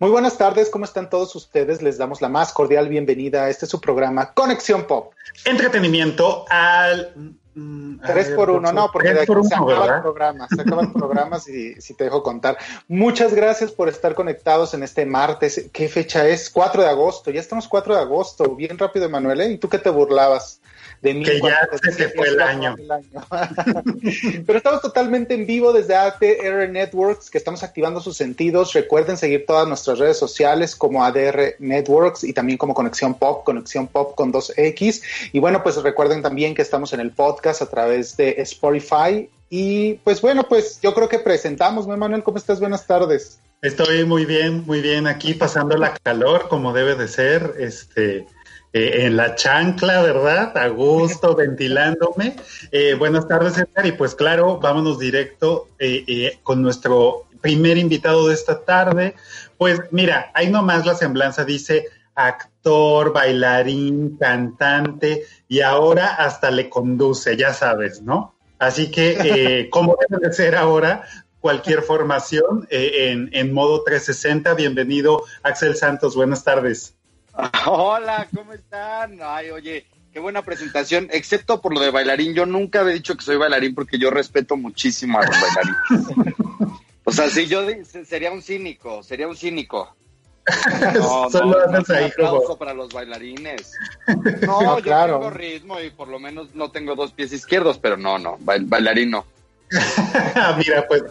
Muy buenas tardes, ¿cómo están todos ustedes? Les damos la más cordial bienvenida a este su programa Conexión Pop. Entretenimiento al... Mm, Tres por uno, no, porque de aquí se acaba el programa, se acaba el programa si, si te dejo contar. Muchas gracias por estar conectados en este martes. ¿Qué fecha es? 4 de agosto, ya estamos 4 de agosto, bien rápido, Emanuel, ¿eh? ¿Y tú qué te burlabas? De mí. Que ya se fue el año. Pero estamos totalmente en vivo desde ADR Networks, que estamos activando sus sentidos. Recuerden seguir todas nuestras redes sociales como ADR Networks y también como Conexión Pop, Conexión Pop con 2X. Y bueno, pues recuerden también que estamos en el podcast a través de Spotify. Y pues bueno, pues yo creo que presentamos, ¿no, Manuel? ¿Cómo estás? Buenas tardes. Estoy muy bien, muy bien aquí pasando la calor como debe de ser. Este, eh, en la chancla, ¿verdad? A gusto, ventilándome. Eh, buenas tardes, Edgar. Y pues claro, vámonos directo eh, con nuestro primer invitado de esta tarde. Pues mira, ahí nomás la semblanza dice actor, bailarín, cantante y ahora hasta le conduce, ya sabes, ¿no? Así que, ¿cómo debe de ser ahora? Cualquier formación en, en modo 360. Bienvenido, Axel Santos. Buenas tardes. Hola, ¿cómo están? Ay, oye, qué buena presentación, excepto por lo de bailarín. Yo nunca he dicho que soy bailarín porque yo respeto muchísimo a los bailarines. o sea, si yo sería un cínico, sería un cínico. No, Solo no, no un aplauso para los bailarines. No, yo tengo ritmo y por lo menos no tengo dos pies izquierdos, pero no, no, bailarín no. Mira, pues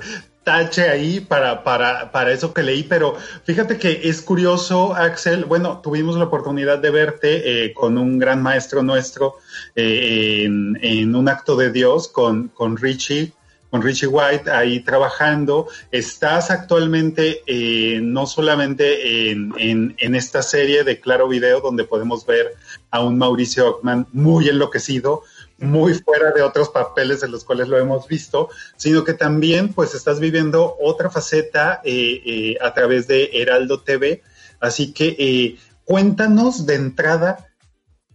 tache ahí para, para, para eso que leí, pero fíjate que es curioso, Axel, bueno, tuvimos la oportunidad de verte eh, con un gran maestro nuestro eh, en, un acto de Dios con, con Richie, con Richie White ahí trabajando. Estás actualmente eh, no solamente en, en, en, esta serie de Claro Video, donde podemos ver a un Mauricio Ockman muy enloquecido, muy fuera de otros papeles en los cuales lo hemos visto, sino que también pues estás viviendo otra faceta eh, eh, a través de Heraldo TV. Así que eh, cuéntanos de entrada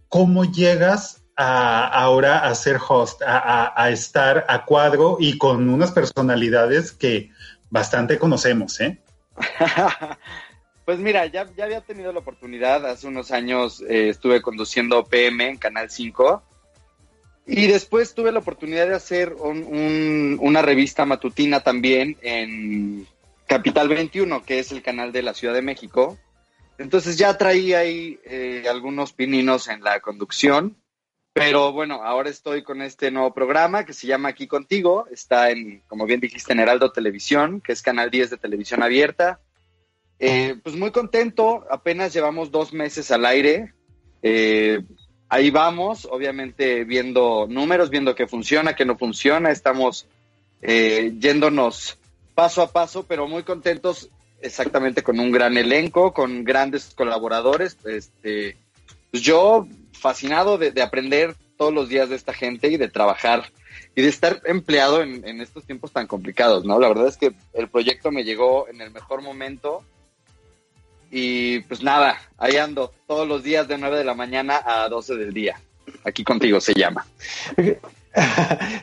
cómo llegas a, ahora a ser host, a, estar a cuadro y con unas personalidades que bastante conocemos, ¿eh? Pues mira, ya, ya había tenido la oportunidad, hace unos años estuve conduciendo PM en Canal 5 y después tuve la oportunidad de hacer una revista matutina también en Capital 21, que es el canal de la Ciudad de México. Entonces ya traía ahí eh, algunos pininos en la conducción, pero bueno, ahora estoy con este nuevo programa que se llama Aquí Contigo. Está en, como bien dijiste, en Heraldo Televisión, que es Canal 10 de televisión abierta. Eh, pues muy contento, apenas llevamos dos meses al aire. Eh, ahí vamos, obviamente viendo números, viendo qué funciona, qué no funciona, estamos eh, yéndonos paso a paso, pero muy contentos exactamente con un gran elenco, con grandes colaboradores. Este, pues yo fascinado de, aprender todos los días de esta gente y de trabajar y de estar empleado en, en, estos tiempos tan complicados, ¿no? La verdad es que el proyecto me llegó en el mejor momento y pues nada, ahí ando todos los días de 9 de la mañana a 12 del día. Aquí contigo se llama.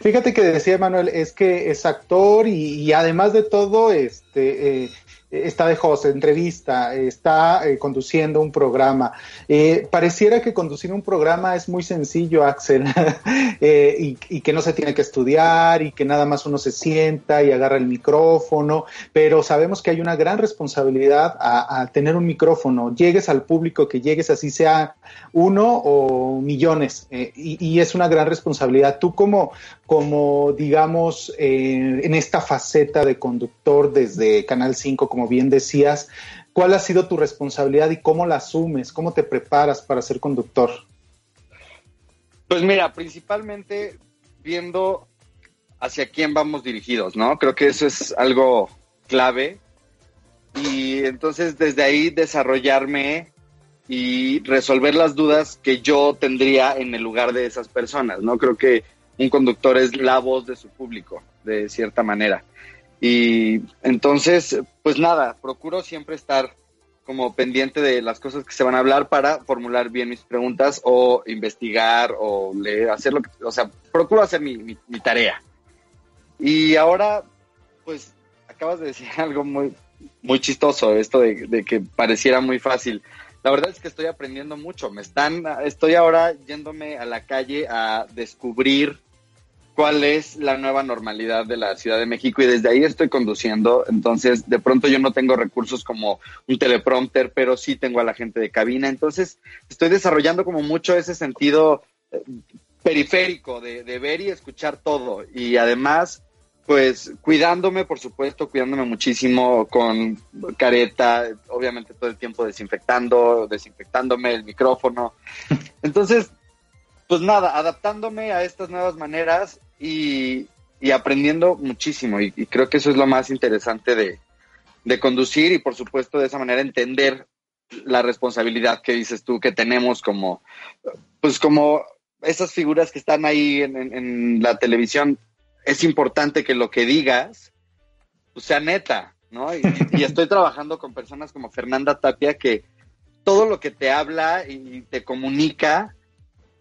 Fíjate que decía Manuel, es que es actor y, además de todo, este, eh, está de host, entrevista, está eh, conduciendo un programa. Eh, pareciera que conducir un programa es muy sencillo, Axel, eh, y, que no se tiene que estudiar y que nada más uno se sienta y agarra el micrófono, pero sabemos que hay una gran responsabilidad a, tener un micrófono, llegues al público que llegues, así sea uno o millones, y, es una gran responsabilidad. Tú como, como digamos, en esta faceta de conductor desde Canal 5, como bien decías, ¿cuál ha sido tu responsabilidad y cómo la asumes? ¿Cómo te preparas para ser conductor? Pues mira, principalmente viendo hacia quién vamos dirigidos, ¿no? Creo que eso es algo clave. y entonces desde ahí desarrollarme y resolver las dudas que yo tendría en el lugar de esas personas, ¿no? Creo que un conductor es la voz de su público, de cierta manera. Y entonces, pues nada, procuro siempre estar como pendiente de las cosas que se van a hablar para formular bien mis preguntas o investigar o leer, hacer lo que, o sea, procuro hacer mi, mi tarea. Y ahora, pues, acabas de decir algo muy, muy chistoso, esto de, que pareciera muy fácil. La verdad es que estoy aprendiendo mucho. Me están, estoy ahora yéndome a la calle a descubrir cuál es la nueva normalidad de la Ciudad de México y desde ahí estoy conduciendo. Entonces, de pronto yo no tengo recursos como un teleprompter, pero sí tengo a la gente de cabina. Entonces, estoy desarrollando como mucho ese sentido eh, periférico de, de ver y escuchar todo. Y además, pues cuidándome, por supuesto, cuidándome muchísimo con careta, obviamente todo el tiempo desinfectando, desinfectándome el micrófono. Entonces, pues nada, adaptándome a estas nuevas maneras y, aprendiendo muchísimo. Y, creo que eso es lo más interesante de, conducir y, por supuesto, de esa manera entender la responsabilidad que dices tú que tenemos como, pues como esas figuras que están ahí en, en la televisión es importante que lo que digas pues, sea neta, ¿no? Y, estoy trabajando con personas como Fernanda Tapia que todo lo que te habla y te comunica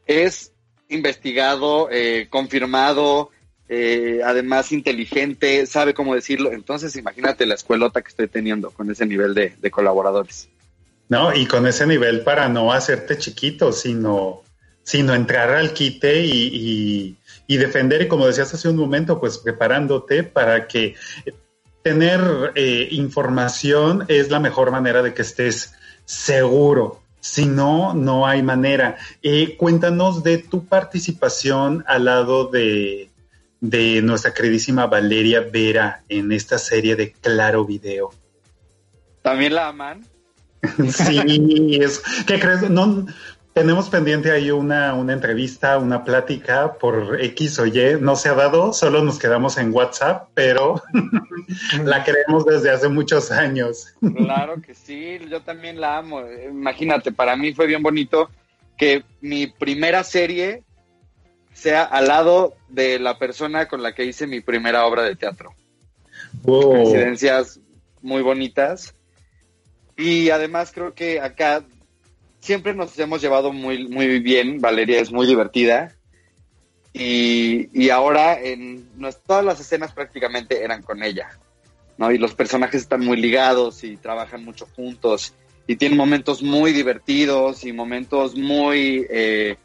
es investigado, eh, confirmado, eh, además inteligente, sabe cómo decirlo. Entonces, imagínate la escuelota que estoy teniendo con ese nivel de, colaboradores. No, y con ese nivel para no hacerte chiquito, sino, sino entrar al quite y, defender, y como decías hace un momento, pues preparándote para que tener eh, información es la mejor manera de que estés seguro. Si no, no hay manera. Eh, cuéntanos de tu participación al lado de, de nuestra queridísima Valeria Vera en esta serie de Claro Video. ¿También la aman? sí, es, ¿qué crees? No, tenemos pendiente ahí una, una entrevista, una plática por X o Y. No se ha dado, solo nos quedamos en WhatsApp, pero la queremos desde hace muchos años. Claro que sí, yo también la amo. Imagínate, para mí fue bien bonito que mi primera serie sea al lado de la persona con la que hice mi primera obra de teatro. Coincidencias muy bonitas. Y además creo que acá siempre nos hemos llevado muy, muy bien. Valeria es muy divertida. Y, y ahora en todas las escenas prácticamente eran con ella. ¿no? Y los personajes están muy ligados y trabajan mucho juntos. Y tienen momentos muy divertidos y momentos muy, eh,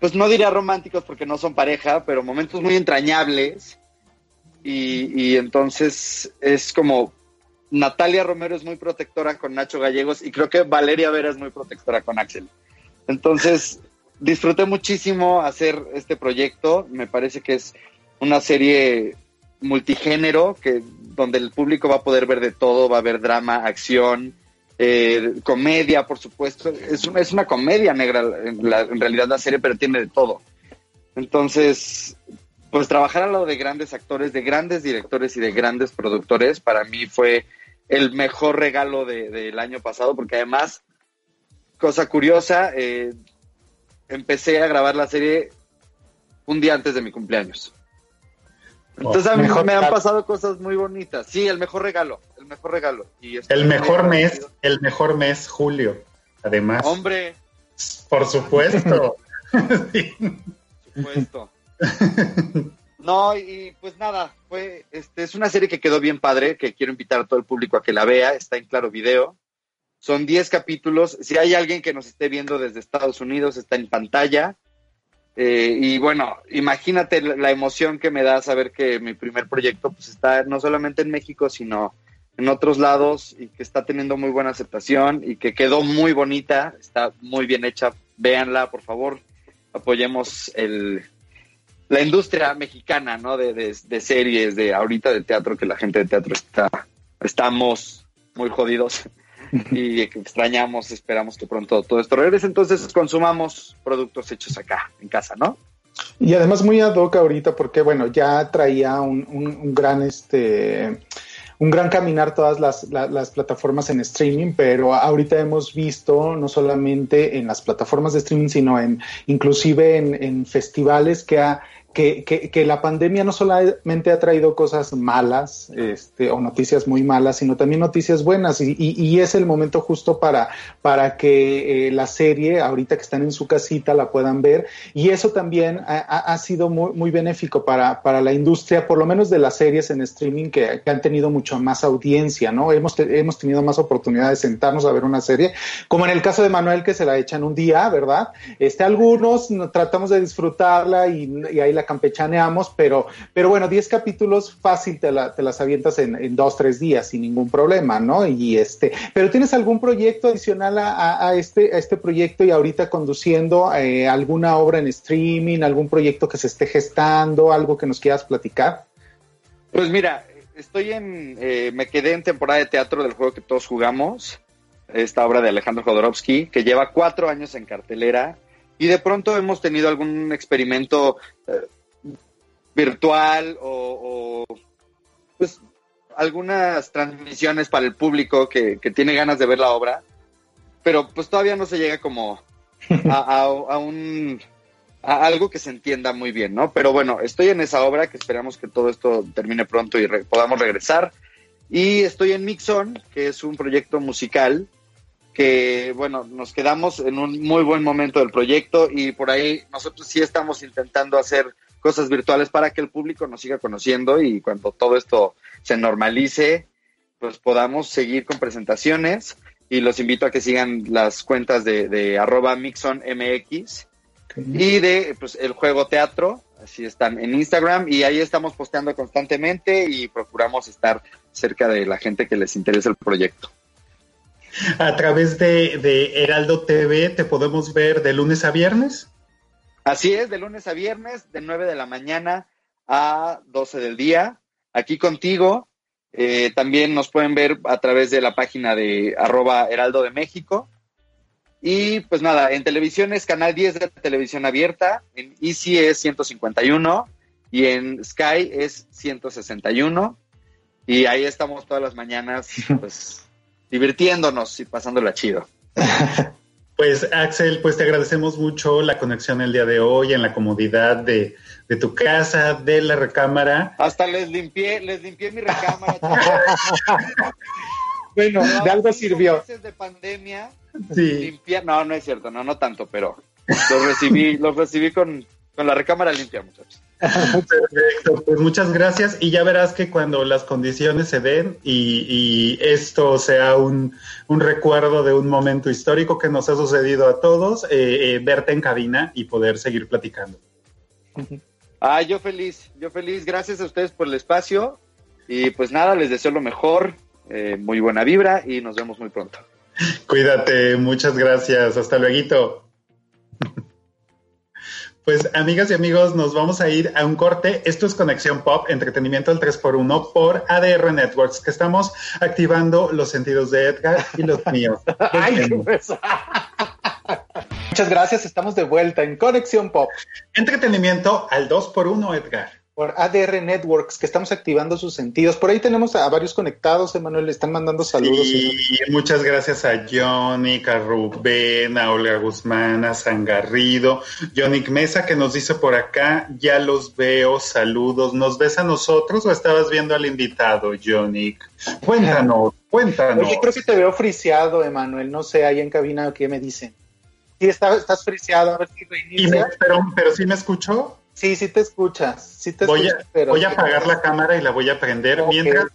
pues no diría románticos porque no son pareja, pero momentos muy entrañables. Y, y entonces es como Natalia Romero es muy protectora con Nacho Gallegos y creo que Valeria Vera es muy protectora con Axel. Entonces, disfruté muchísimo hacer este proyecto. Me parece que es una serie multigénero que donde el público va a poder ver de todo, va a haber drama, acción, eh, comedia, por supuesto. Es una, es una comedia negra en, realidad la serie, pero tiene de todo. Entonces, pues trabajar al lado de grandes actores, de grandes directores y de grandes productores, para mí fue el mejor regalo del año pasado, porque además, cosa curiosa, eh, empecé a grabar la serie un día antes de mi cumpleaños. Entonces a mí me han pasado cosas muy bonitas. Sí, el mejor regalo, el mejor regalo. Y el mejor mes, el mejor mes, julio, además. Hombre. Por supuesto. Por supuesto. No, y pues nada, fue, este, es una serie que quedó bien padre, que quiero invitar a todo el público a que la vea, está en Claro Video. Son 10 capítulos. Si hay alguien que nos esté viendo desde Estados Unidos, está en pantalla. Eh, y bueno, imagínate la, emoción que me da saber que mi primer proyecto pues está no solamente en México, sino en otros lados y que está teniendo muy buena aceptación y que quedó muy bonita, está muy bien hecha. Véanla, por favor. Apoyemos el, la industria mexicana, ¿no? De, de, series, de ahorita de teatro, que la gente de teatro está, estamos muy jodidos y extrañamos, esperamos que pronto todo esto regrese, entonces consumamos productos hechos acá, en casa, ¿no? Y además muy ad hoc ahorita porque, bueno, ya traía un, un, gran, este, un gran caminar todas las, las, plataformas en streaming, pero ahorita hemos visto no solamente en las plataformas de streaming, sino en inclusive en, en festivales que ha que, que, la pandemia no solamente ha traído cosas malas este, o noticias muy malas, sino también noticias buenas y, y, es el momento justo para, para que eh, la serie, ahorita que están en su casita, la puedan ver y eso también ha, ha sido muy, muy benéfico para, para, la industria, por lo menos de las series en streaming que, que han tenido mucho más audiencia, ¿no? Hemos, hemos tenido más oportunidad de sentarnos a ver una serie, como en el caso de Manuel que se la echan un día, ¿verdad? Este, algunos tratamos de disfrutarla y, y ahí la campechaneamos, pero, pero bueno, 10 capítulos fácil te, la, te las avientas en, en, dos, tres días sin ningún problema, ¿no? Y este, pero ¿tienes algún proyecto adicional a, a este, a este proyecto y ahorita conduciendo eh, alguna obra en streaming, algún proyecto que se esté gestando, algo que nos quieras platicar? Pues mira, estoy en, eh, me quedé en temporada de teatro del juego que todos jugamos, esta obra de Alejandro Jodorowsky, que lleva cuatro años en cartelera, y de pronto hemos tenido algún experimento eh, virtual o, pues algunas transmisiones para el público que, tiene ganas de ver la obra, pero pues todavía no se llega como a, a, a un a algo que se entienda muy bien, ¿no? Pero bueno, estoy en esa obra que esperamos que todo esto termine pronto y re podamos regresar. Y estoy en Mixon, que es un proyecto musical que, bueno, nos quedamos en un muy buen momento del proyecto y por ahí nosotros sí estamos intentando hacer cosas virtuales para que el público nos siga conociendo y cuando todo esto se normalice, pues podamos seguir con presentaciones. Y los invito a que sigan las cuentas de, de arroba MixonMX y de pues, el juego teatro, así están en Instagram y ahí estamos posteando constantemente y procuramos estar cerca de la gente que les interesa el proyecto. A través de, Heraldo TV te podemos ver de lunes a viernes. Así es, de lunes a viernes, de 9 de la mañana a 12 del día, aquí contigo. Eh, también nos pueden ver a través de la página de arroba Heraldo de México. Y pues nada, en televisión es Canal 10 de televisión abierta, en Easy es 151 y en Sky es 161. Y ahí estamos todas las mañanas, pues divirtiéndonos y pasándola chido. Pues Axel, pues te agradecemos mucho la conexión el día de hoy en la comodidad de, de tu casa, de la recámara. Hasta les limpié, les limpié mi recámara. bueno, no, de algo sirvió. de pandemia, sí. limpia, no, no es cierto, no, no tanto, pero los recibí, los recibí con, con la recámara limpia, muchachos. Perfecto, pues muchas gracias y ya verás que cuando las condiciones se den y, y esto sea un, un, recuerdo de un momento histórico que nos ha sucedido a todos, eh, eh, verte en cabina y poder seguir platicando. Ah, yo feliz, yo feliz, gracias a ustedes por el espacio y pues nada, les deseo lo mejor, eh, muy buena vibra y nos vemos muy pronto. Cuídate, muchas gracias, hasta luego. Pues amigas y amigos, nos vamos a ir a un corte. Esto es Conexión Pop, entretenimiento al 3x1 por ADR Networks, que estamos activando los sentidos de Edgar y los míos. Ay, Muchas gracias, estamos de vuelta en Conexión Pop. Entretenimiento al 2x1, Edgar por ADR Networks, que estamos activando sus sentidos. Por ahí tenemos a varios conectados, Emanuel, le están mandando saludos. Sí, muchas gracias a Johnny, a Rubén, a Olga Guzmán, a San Garrido, Johnny Mesa, que nos dice por acá, ya los veo, saludos. ¿Nos ves a nosotros o estabas viendo al invitado, Johnny? Cuéntanos, cuéntanos. Oye, creo que te veo friseado, Emanuel, no sé, ahí en cabina, ¿qué me dicen? Sí, está, estás friseado, a ver si reinicia. Pero, pero sí me escuchó. Sí, sí te escuchas. Sí te voy, escuchas, a, pero voy a apagar la cámara y la voy a prender. Okay. Mientras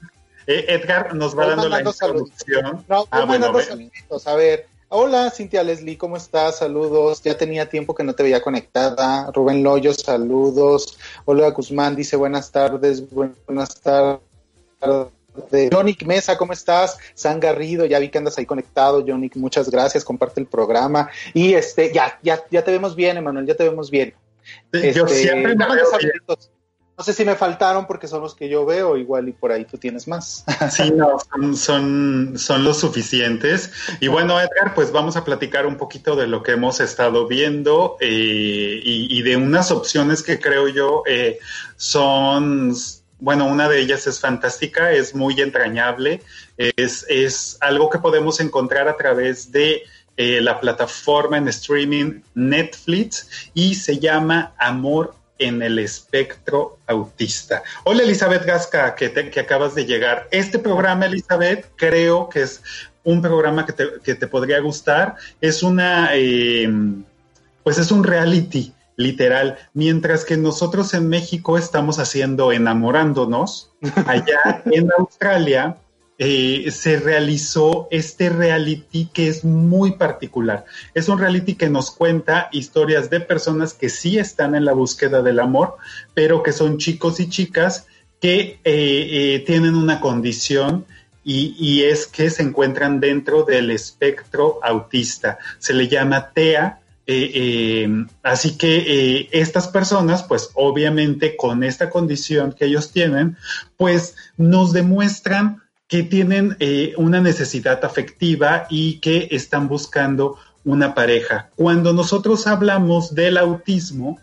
eh, Edgar nos va dando la introducción. No, ah, bueno, saluditos. A ver, hola Cintia Leslie, ¿cómo estás? Saludos. Ya tenía tiempo que no te veía conectada. Rubén Loyo, saludos. Olga Guzmán dice buenas tardes, buenas tardes. Yonic Mesa, ¿cómo estás? San Garrido, ya vi que andas ahí conectado, Yonic, muchas gracias, comparte el programa. Y este, ya, ya, ya te vemos bien, Emanuel, ya te vemos bien. Este, yo siempre me veo no sé si me faltaron porque son los que yo veo, igual y por ahí tú tienes más. Sí, no, son, son, son los suficientes. Y bueno, Edgar, pues vamos a platicar un poquito de lo que hemos estado viendo eh, y, y, de unas opciones que creo yo eh, son bueno, una de ellas es fantástica, es muy entrañable, es, es algo que podemos encontrar a través de eh, la plataforma en streaming Netflix y se llama Amor en el espectro autista. Hola Elizabeth Gasca, que, que acabas de llegar. Este programa, Elizabeth, creo que es un programa que te, que te podría gustar. Es una, eh, pues es un reality literal, mientras que nosotros en México estamos haciendo enamorándonos, allá en Australia eh, se realizó este reality que es muy particular. Es un reality que nos cuenta historias de personas que sí están en la búsqueda del amor, pero que son chicos y chicas que eh, eh, tienen una condición y, es que se encuentran dentro del espectro autista. Se le llama TEA. así que estas personas, pues obviamente con esta condición que ellos tienen, pues nos demuestran que tienen eh, una necesidad afectiva y que están buscando una pareja. Cuando nosotros hablamos del autismo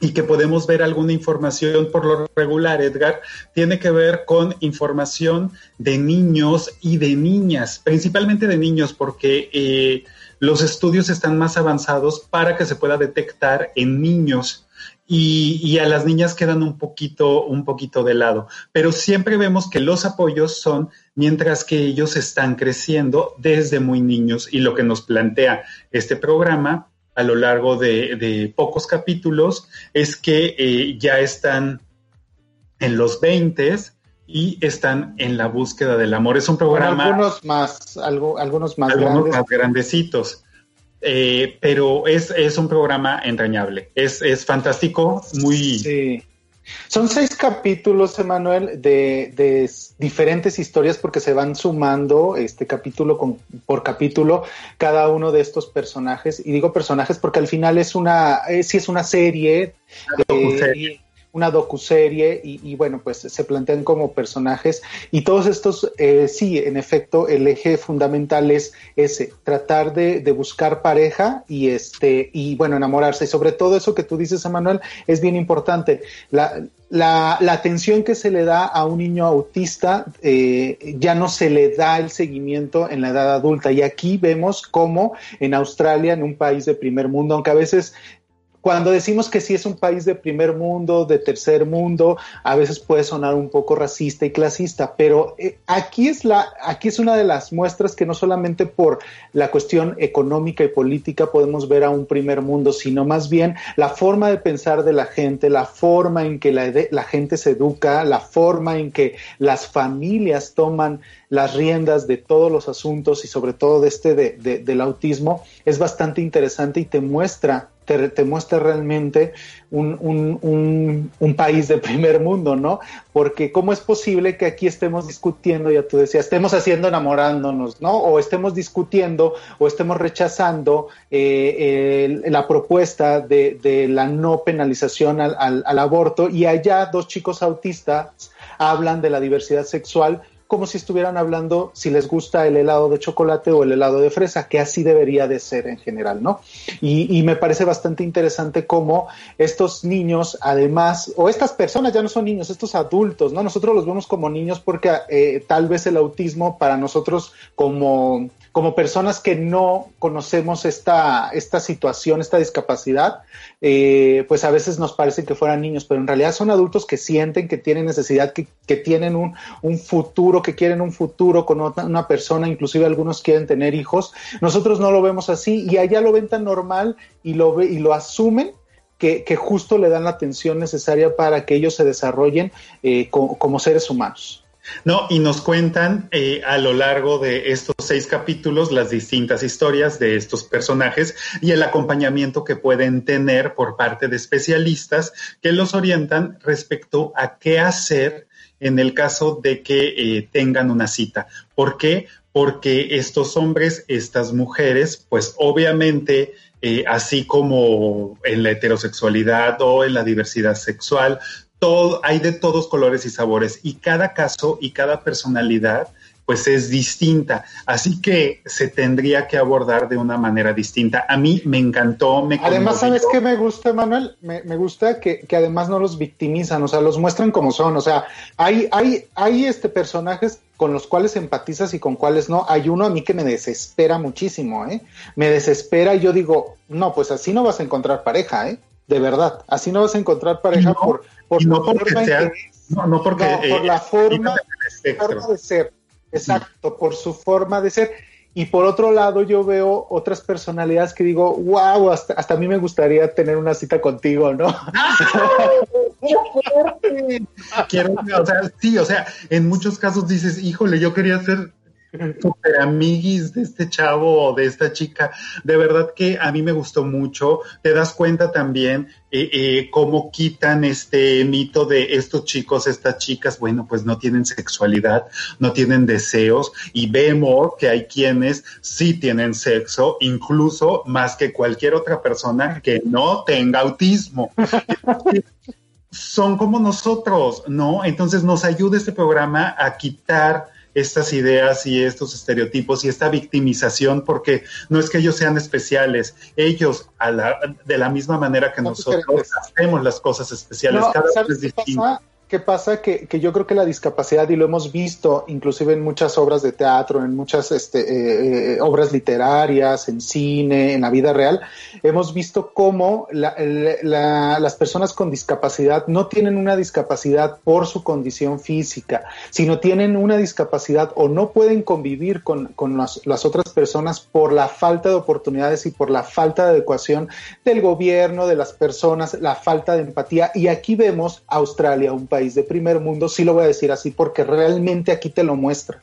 y que podemos ver alguna información por lo regular, Edgar, tiene que ver con información de niños y de niñas, principalmente de niños, porque eh, los estudios están más avanzados para que se pueda detectar en niños y, a las niñas quedan un poquito, un poquito de lado. Pero siempre vemos que los apoyos son mientras que ellos están creciendo desde muy niños y lo que nos plantea este programa a lo largo de, pocos capítulos es que eh, ya están en los 20 y están en la búsqueda del amor. Es un programa... algunos más, algo, algunos más algunos más grandecitos. Eh, pero es, es, un programa entrañable, es, es fantástico, muy... Sí. Son seis capítulos, Emanuel, de, de, diferentes historias porque se van sumando este capítulo con, por capítulo cada uno de estos personajes. Y digo personajes porque al final es una, eh, sí es una serie. De, una docuserie y, bueno, pues se plantean como personajes y todos estos, eh, sí, en efecto, el eje fundamental es ese, tratar de, de, buscar pareja y este, y bueno, enamorarse. Y sobre todo eso que tú dices, Emanuel, es bien importante. La, la, la, atención que se le da a un niño autista eh, ya no se le da el seguimiento en la edad adulta. Y aquí vemos cómo en Australia, en un país de primer mundo, aunque a veces cuando decimos que sí es un país de primer mundo, de tercer mundo, a veces puede sonar un poco racista y clasista, pero eh, aquí es la, aquí es una de las muestras que no solamente por la cuestión económica y política podemos ver a un primer mundo, sino más bien la forma de pensar de la gente, la forma en que la, la gente se educa, la forma en que las familias toman las riendas de todos los asuntos y sobre todo de este de, del autismo es bastante interesante y te muestra te, muestra realmente un, un, un, país de primer mundo, ¿no? Porque cómo es posible que aquí estemos discutiendo, ya tú decías, estemos haciendo enamorándonos, ¿no? O estemos discutiendo o estemos rechazando eh, la propuesta de, de, la no penalización al, al, al aborto y allá dos chicos autistas hablan de la diversidad sexual como si estuvieran hablando si les gusta el helado de chocolate o el helado de fresa, que así debería de ser en general, ¿no? Y, me parece bastante interesante cómo estos niños, además, o estas personas ya no son niños, estos adultos, ¿no? Nosotros los vemos como niños porque eh, tal vez el autismo para nosotros como como personas que no conocemos esta, esta situación, esta discapacidad, eh, pues a veces nos parece que fueran niños, pero en realidad son adultos que sienten que tienen necesidad, que, que tienen un, un, futuro, que quieren un futuro con una persona, inclusive algunos quieren tener hijos. Nosotros no lo vemos así y allá lo ven tan normal y lo, ve, y lo asumen que, que, justo le dan la atención necesaria para que ellos se desarrollen eh, como seres humanos. No, y nos cuentan eh, a lo largo de estos seis capítulos las distintas historias de estos personajes y el acompañamiento que pueden tener por parte de especialistas que los orientan respecto a qué hacer en el caso de que eh, tengan una cita. ¿Por qué? Porque estos hombres, estas mujeres, pues obviamente... Eh, así como en la heterosexualidad o en la diversidad sexual, todo, hay de todos colores y sabores y cada caso y cada personalidad pues es distinta. Así que se tendría que abordar de una manera distinta. A mí me encantó, me Además, ¿sabes qué me gusta, Manuel? Me, gusta que, además no los victimizan, o sea, los muestran como son. O sea, hay, hay, hay este personajes con los cuales empatizas y con cuáles no. Hay uno a mí que me desespera muchísimo, ¿eh? Me desespera y yo digo, no, pues así no vas a encontrar pareja, ¿eh? De verdad, así no vas a encontrar pareja por, por no porque sea, no, porque por la forma de ser Exacto, por su forma de ser. Y por otro lado, yo veo otras personalidades que digo, wow, hasta, hasta a mí me gustaría tener una cita contigo, ¿no? Quiero, o sea, sí, o sea, en muchos casos dices, híjole, yo quería ser super amiguis de este chavo o de esta chica. De verdad que a mí me gustó mucho. Te das cuenta también eh, eh, cómo quitan este mito de estos chicos, estas chicas, bueno, pues no tienen sexualidad, no tienen deseos y vemos que hay quienes sí tienen sexo, incluso más que cualquier otra persona que no tenga autismo. Son como nosotros, ¿no? Entonces nos ayuda este programa a quitar estas ideas y estos estereotipos y esta victimización, porque no es que ellos sean especiales, ellos de la misma manera que nosotros hacemos las cosas especiales, cada vez es distinto. ¿Qué pasa? Que, yo creo que la discapacidad, y lo hemos visto inclusive en muchas obras de teatro, en muchas este, eh, eh, obras literarias, en cine, en la vida real, hemos visto cómo las personas con discapacidad no tienen una discapacidad por su condición física, sino tienen una discapacidad o no pueden convivir con, las, otras personas por la falta de oportunidades y por la falta de adecuación del gobierno, de las personas, la falta de empatía. Y aquí vemos Australia, un país país de primer mundo, sí lo voy a decir así porque realmente aquí te lo muestra.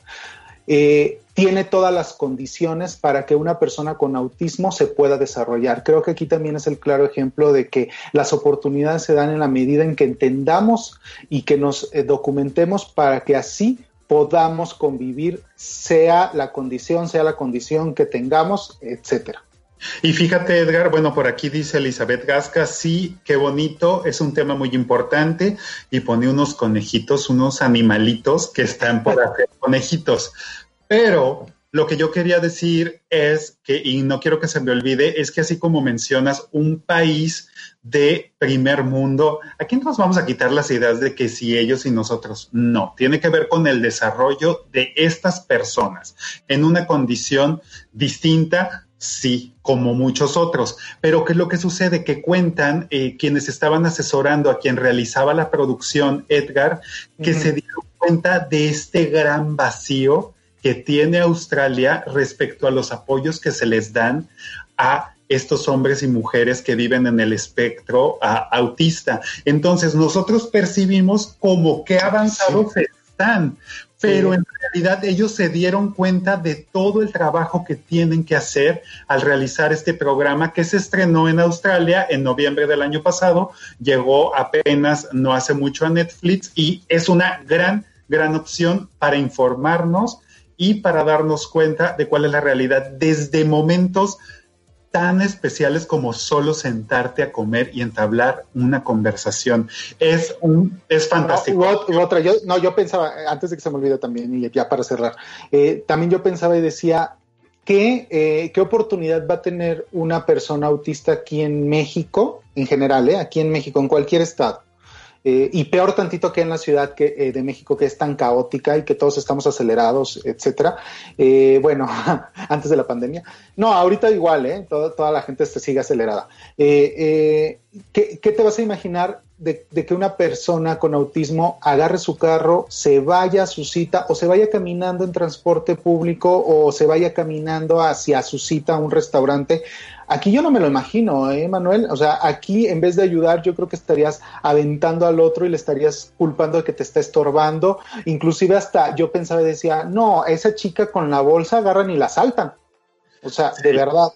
Eh, tiene todas las condiciones para que una persona con autismo se pueda desarrollar. Creo que aquí también es el claro ejemplo de que las oportunidades se dan en la medida en que entendamos y que nos eh, documentemos para que así podamos convivir, sea la condición, sea la condición que tengamos, etcétera. Y fíjate, Edgar, bueno, por aquí dice Elizabeth Gasca, sí, qué bonito, es un tema muy importante y pone unos conejitos, unos animalitos que están por hacer conejitos. Pero lo que yo quería decir es que, y no quiero que se me olvide, es que así como mencionas un país de primer mundo, aquí nos vamos a quitar las ideas de que si ellos y nosotros, no, tiene que ver con el desarrollo de estas personas en una condición distinta Sí, como muchos otros. Pero ¿qué es lo que sucede? Que cuentan eh, quienes estaban asesorando a quien realizaba la producción, Edgar, que se dieron cuenta de este gran vacío que tiene Australia respecto a los apoyos que se les dan a estos hombres y mujeres que viven en el espectro autista. Entonces, nosotros percibimos como que avanzados están, pero en realidad ellos se dieron cuenta de todo el trabajo que tienen que hacer al realizar este programa que se estrenó en Australia en noviembre del año pasado, llegó apenas no hace mucho a Netflix y es una gran, gran opción para informarnos y para darnos cuenta de cuál es la realidad desde momentos tan especiales como solo sentarte a comer y entablar una conversación. Es un es fantástico. No, otra, yo, no, yo pensaba, antes de que se me olvide también, y ya para cerrar, eh, también yo pensaba y decía, ¿qué, eh, ¿qué oportunidad va a tener una persona autista aquí en México, en general, eh, aquí en México, en cualquier estado? Eh, y peor tantito que en la ciudad que, eh, de México, que es tan caótica y que todos estamos acelerados, etcétera. Eh, bueno, antes de la pandemia. No, ahorita igual, ¿eh? Toda, la gente sigue acelerada. ¿qué, ¿qué, te vas a imaginar de, que una persona con autismo agarre su carro, se vaya a su cita o se vaya caminando en transporte público o se vaya caminando hacia su cita a un restaurante. Aquí yo no me lo imagino, ¿eh, Manuel? O sea, aquí en vez de ayudar, yo creo que estarías aventando al otro y le estarías culpando de que te está estorbando. Inclusive hasta yo pensaba y decía, no, esa chica con la bolsa agarran y la saltan. O sea, de verdad.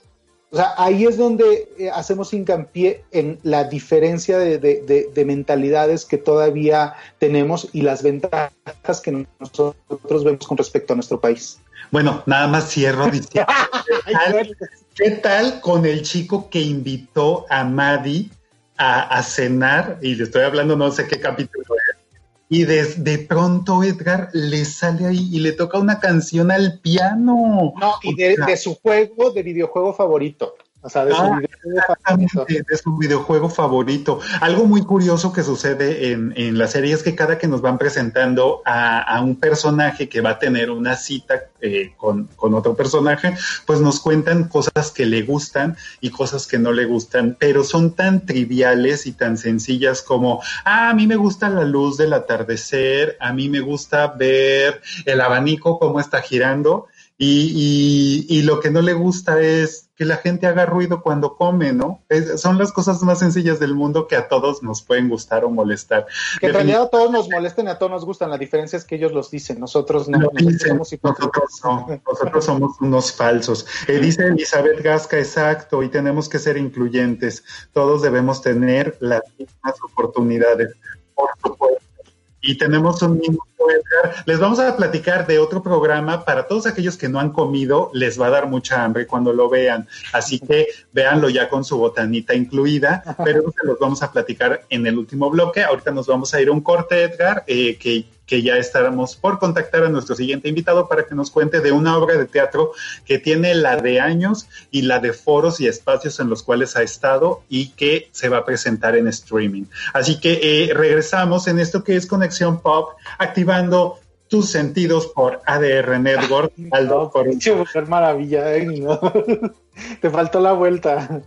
O sea, ahí es donde eh, hacemos hincapié en la diferencia de, mentalidades que todavía tenemos y las ventajas que nosotros vemos con respecto a nuestro país. Bueno, nada más cierro diciendo, ¿qué, tal, con el chico que invitó a Maddie a, cenar? Y le estoy hablando, no sé qué capítulo es. y de, pronto Edgar le sale ahí y le toca una canción al piano. No, y de su juego, de videojuego favorito. O sea, de, su ah, videojuego favorito. de su videojuego favorito. Algo muy curioso que sucede en, en, la serie es que cada que nos van presentando a, un personaje que va a tener una cita eh, con, con, otro personaje, pues nos cuentan cosas que le gustan y cosas que no le gustan, pero son tan triviales y tan sencillas como, ah, a mí me gusta la luz del atardecer, a mí me gusta ver el abanico cómo está girando y, y, lo que no le gusta es que la gente haga ruido cuando come, ¿no? son las cosas más sencillas del mundo que a todos nos pueden gustar o molestar. Que en realidad a todos nos molesten y a todos nos gustan. La diferencia es que ellos los dicen, nosotros no. nosotros, nosotros somos unos falsos. Eh, dice Elizabeth Gasca, exacto, y tenemos que ser incluyentes. Todos debemos tener las mismas oportunidades. Por supuesto y tenemos un minuto, Edgar. Les vamos a platicar de otro programa para todos aquellos que no han comido, les va a dar mucha hambre cuando lo vean. Así que véanlo ya con su botanita incluida, pero se los vamos a platicar en el último bloque. Ahorita nos vamos a ir a un corte, Edgar, eh, que que ya estaremos por contactar a nuestro siguiente invitado para que nos cuente de una obra de teatro que tiene la de años y la de foros y espacios en los cuales ha estado y que se va a presentar en streaming. Así que eh, regresamos en esto que es Conexión Pop, activando tus sentidos por ADR Network. Aldo, por... Maravilla, ¿eh? Te faltó la vuelta.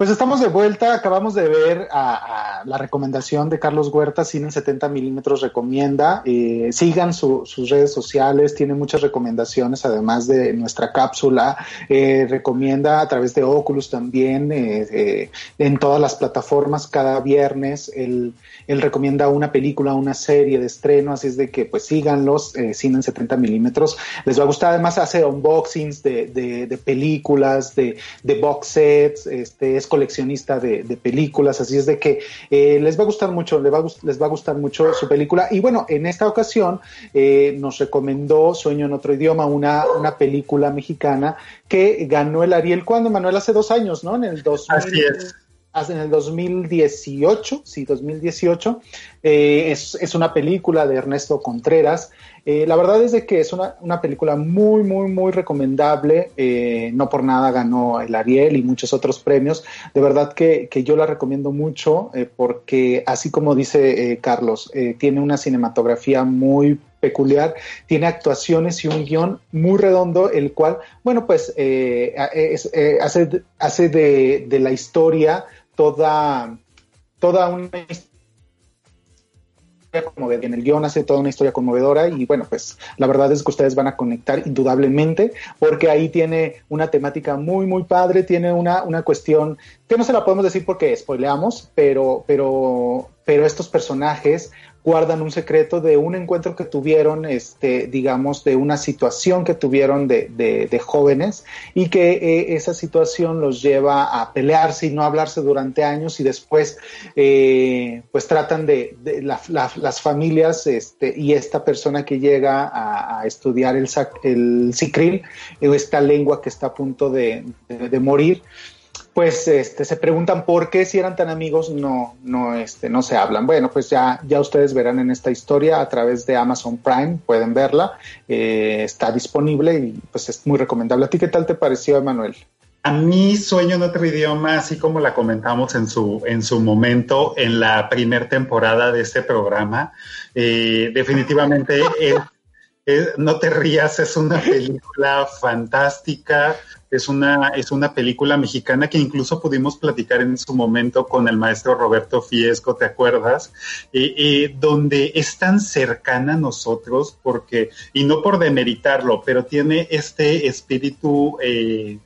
Pues estamos de vuelta, acabamos de ver a, la recomendación de Carlos Huerta, Cine en 70 milímetros recomienda, eh, sigan sus redes sociales, tiene muchas recomendaciones, además de nuestra cápsula, eh, recomienda a través de Oculus también, eh, en todas las plataformas, cada viernes, él, recomienda una película, una serie de estreno, así es de que pues síganlos, Cine en 70 milímetros, les va a gustar, además hace unboxings de, de, películas, de, de box sets, este, es coleccionista de, películas, así es de que eh, les va a gustar mucho, les va a, les va a gustar mucho su película. Y bueno, en esta ocasión eh, nos recomendó Sueño en otro idioma, una, una película mexicana que ganó el Ariel cuando, Manuel, hace dos años, ¿no? En el 2000, Así es en el 2018, sí, 2018. Eh, es, es, una película de Ernesto Contreras. Eh, la verdad es de que es una, una película muy, muy, muy recomendable. Eh, no por nada ganó el Ariel y muchos otros premios. De verdad que, que yo la recomiendo mucho porque, así como dice Carlos, tiene una cinematografía muy peculiar, tiene actuaciones y un guion muy redondo, el cual, bueno, pues hace, hace de, de la historia toda, toda una historia conmovedora. En el guion hace toda una historia conmovedora y bueno, pues la verdad es que ustedes van a conectar indudablemente porque ahí tiene una temática muy, muy padre, tiene una, una cuestión que no se la podemos decir porque spoileamos, pero, pero, pero estos personajes guardan un secreto de un encuentro que tuvieron, este, digamos, de una situación que tuvieron de, de, jóvenes y que eh, esa situación los lleva a pelearse y no hablarse durante años y después, eh, pues tratan de, las familias este, y esta persona que llega a, estudiar el, el Cicril, esta lengua que está a punto de, de morir, pues este, se preguntan por qué si eran tan amigos no, no, este, no se hablan. Bueno, pues ya, ya ustedes verán en esta historia a través de Amazon Prime, pueden verla, eh, está disponible y pues es muy recomendable. ¿A ti qué tal te pareció, Emanuel? A mí sueño en otro idioma, así como la comentamos en su, en su momento en la primera temporada de este programa. Eh, definitivamente, no te rías, es una película fantástica, es una, es una película mexicana que incluso pudimos platicar en su momento con el maestro Roberto Fiesco, ¿te acuerdas? Eh, donde es tan cercana a nosotros porque, y no por demeritarlo, pero tiene este espíritu eh,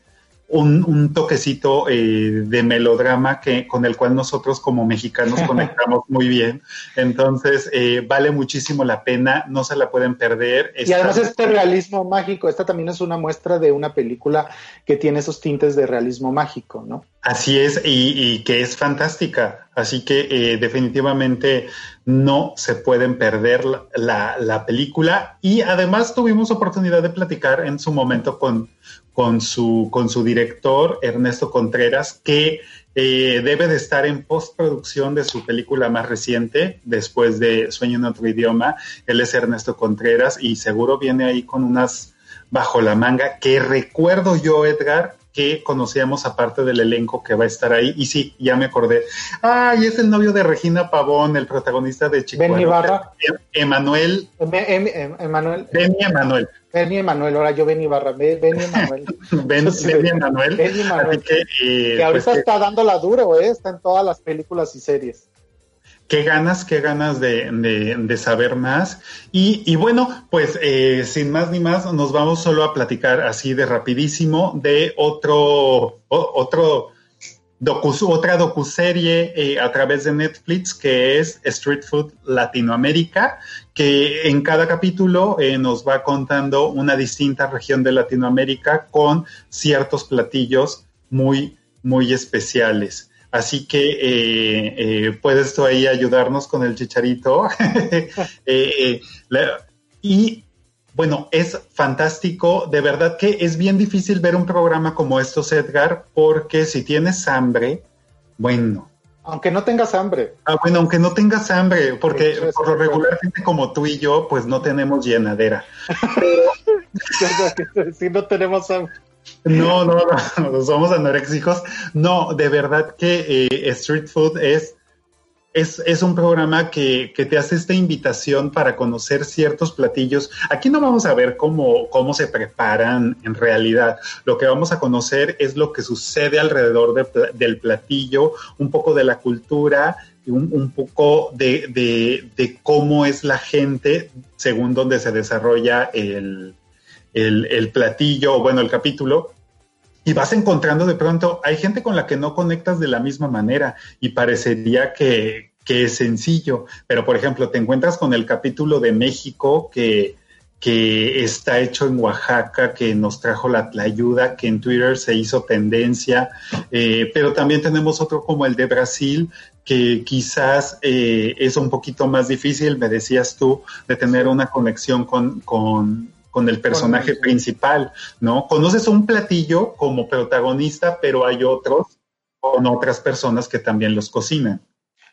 un, toquecito eh, de melodrama que, con el cual nosotros como mexicanos conectamos muy bien. Entonces, eh, vale muchísimo la pena, no se la pueden perder. Y además este realismo mágico, esta también es una muestra de una película que tiene esos tintes de realismo mágico, ¿no? Así es, y, que es fantástica. Así que eh, definitivamente no se pueden perder la, la, película. Y además tuvimos oportunidad de platicar en su momento con, con, su, con su director, Ernesto Contreras, que eh, debe de estar en postproducción de su película más reciente, después de Sueño en otro idioma. Él es Ernesto Contreras y seguro viene ahí con unas bajo la manga que recuerdo yo, Edgar, que conocíamos aparte del elenco que va a estar ahí. Y sí, ya me acordé. Ay, es el novio de Regina Pavón, el protagonista de Chico. Benny Barra. Emanuel. Emanuel. Benny Emanuel. Benny Emanuel, ahora yo Benny Barra. Benny Emanuel. Benny Emanuel. Benny Emanuel. Que, eh, ahorita pues está dando la duro, ¿eh? Está en todas las películas y series qué ganas, qué ganas de, saber más. Y, y bueno, pues eh, sin más ni más, nos vamos solo a platicar así de rapidísimo de otro, otro docu, otra docuserie eh, a través de Netflix que es Street Food Latinoamérica, que en cada capítulo eh, nos va contando una distinta región de Latinoamérica con ciertos platillos muy, muy especiales. Así que eh, eh, puedes tú ahí ayudarnos con el chicharito. Eh, y bueno, es fantástico. De verdad que es bien difícil ver un programa como estos, Edgar, porque si tienes hambre, bueno. Aunque no tengas hambre. Ah, bueno, aunque no tengas hambre, porque por lo regular gente como tú y yo, pues no tenemos llenadera. si no tenemos hambre. No, no, no, somos anoréxicos. No, de verdad que eh, Street Food es, es, es un programa que, que, te hace esta invitación para conocer ciertos platillos. Aquí no vamos a ver cómo, cómo se preparan en realidad. Lo que vamos a conocer es lo que sucede alrededor del platillo, un poco de la cultura, un, un poco de, de, de cómo es la gente según donde se desarrolla el, el, el platillo, o bueno, el capítulo, y vas encontrando de pronto, hay gente con la que no conectas de la misma manera y parecería que, que es sencillo, pero por ejemplo, te encuentras con el capítulo de México que, que está hecho en Oaxaca, que nos trajo la, ayuda, que en Twitter se hizo tendencia, eh, pero también tenemos otro como el de Brasil, que quizás eh, es un poquito más difícil, me decías tú, de tener una conexión con, con, con el personaje principal, ¿no? Conoces un platillo como protagonista, pero hay otros con otras personas que también los cocinan.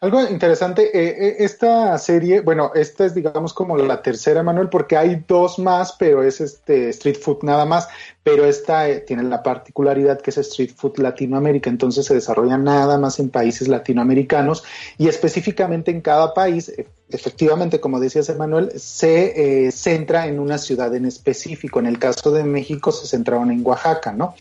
Algo interesante, eh, eh, esta serie, bueno, esta es digamos como la tercera, Manuel, porque hay dos más, pero es este Street Food nada más, pero esta eh, tiene la particularidad que es Street Food Latinoamérica, entonces se desarrolla nada más en países latinoamericanos y específicamente en cada país, efectivamente, como decías Emanuel, se centra en una ciudad en específico. En el caso de México se centraron en Oaxaca, ¿no?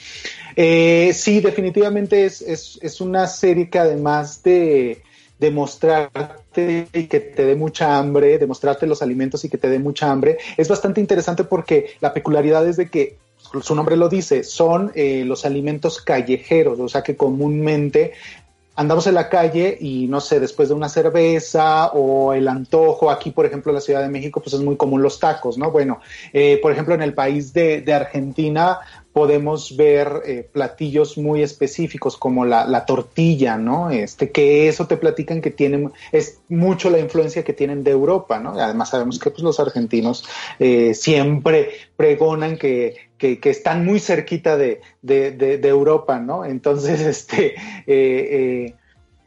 sí, definitivamente es, es, es una serie que además de demostrarte y que te dé mucha hambre, demostrarte los alimentos y que te dé mucha hambre, es bastante interesante porque la peculiaridad es de que su nombre lo dice, son eh, los alimentos callejeros, o sea que comúnmente andamos en la calle y no sé, después de una cerveza o el antojo, aquí por ejemplo en la Ciudad de México pues es muy común los tacos, ¿no? Bueno, eh, por ejemplo en el país de, de Argentina podemos ver eh, platillos muy específicos como la, la, tortilla, ¿no? Este, que eso te platican que tienen, es mucho la influencia que tienen de Europa, ¿no? Además sabemos que pues, los argentinos eh, siempre pregonan que, que, que, están muy cerquita de, de, de, Europa, ¿no? Entonces, este, eh,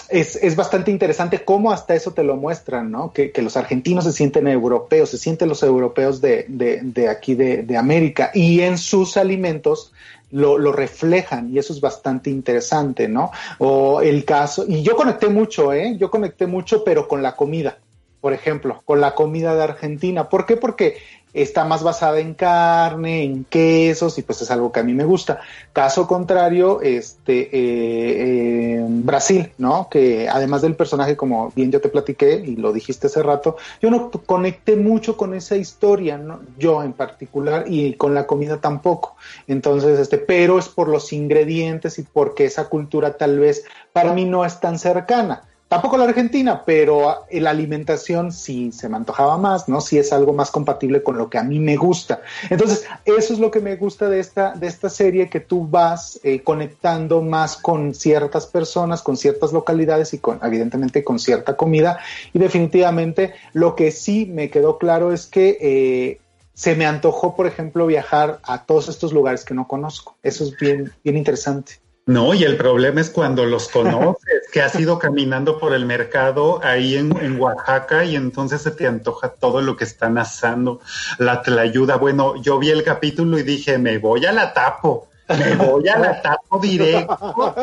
es, es, bastante interesante cómo hasta eso te lo muestran, ¿no? Que, que los argentinos se sienten europeos, se sienten los europeos de, de, de aquí de, de, América y en sus alimentos lo, lo, reflejan y eso es bastante interesante, ¿no? O el caso, y yo conecté mucho, ¿eh? Yo conecté mucho, pero con la comida, por ejemplo, con la comida de Argentina. ¿Por qué? Porque está más basada en carne, en quesos, y pues es algo que a mí me gusta. Caso contrario, este eh, Brasil, ¿no? Que además del personaje, como bien yo te platiqué y lo dijiste hace rato, yo no conecté mucho con esa historia, ¿no? Yo en particular, y con la comida tampoco. Entonces, este, pero es por los ingredientes y porque esa cultura tal vez para mí no es tan cercana tampoco la Argentina, pero la alimentación sí se me antojaba más, ¿no? Sí es algo más compatible con lo que a mí me gusta. Entonces, eso es lo que me gusta de esta, de esta serie, que tú vas eh, conectando más con ciertas personas, con ciertas localidades y con, evidentemente, con cierta comida. Y definitivamente lo que sí me quedó claro es que eh, se me antojó, por ejemplo, viajar a todos estos lugares que no conozco. Eso es bien, bien interesante. No, y el problema es cuando los conoces, que has ido caminando por el mercado ahí en, en, Oaxaca y entonces se te antoja todo lo que están asando, la ayuda. Bueno, yo vi el capítulo y dije, me voy a la tapo me voy a la tapo directo,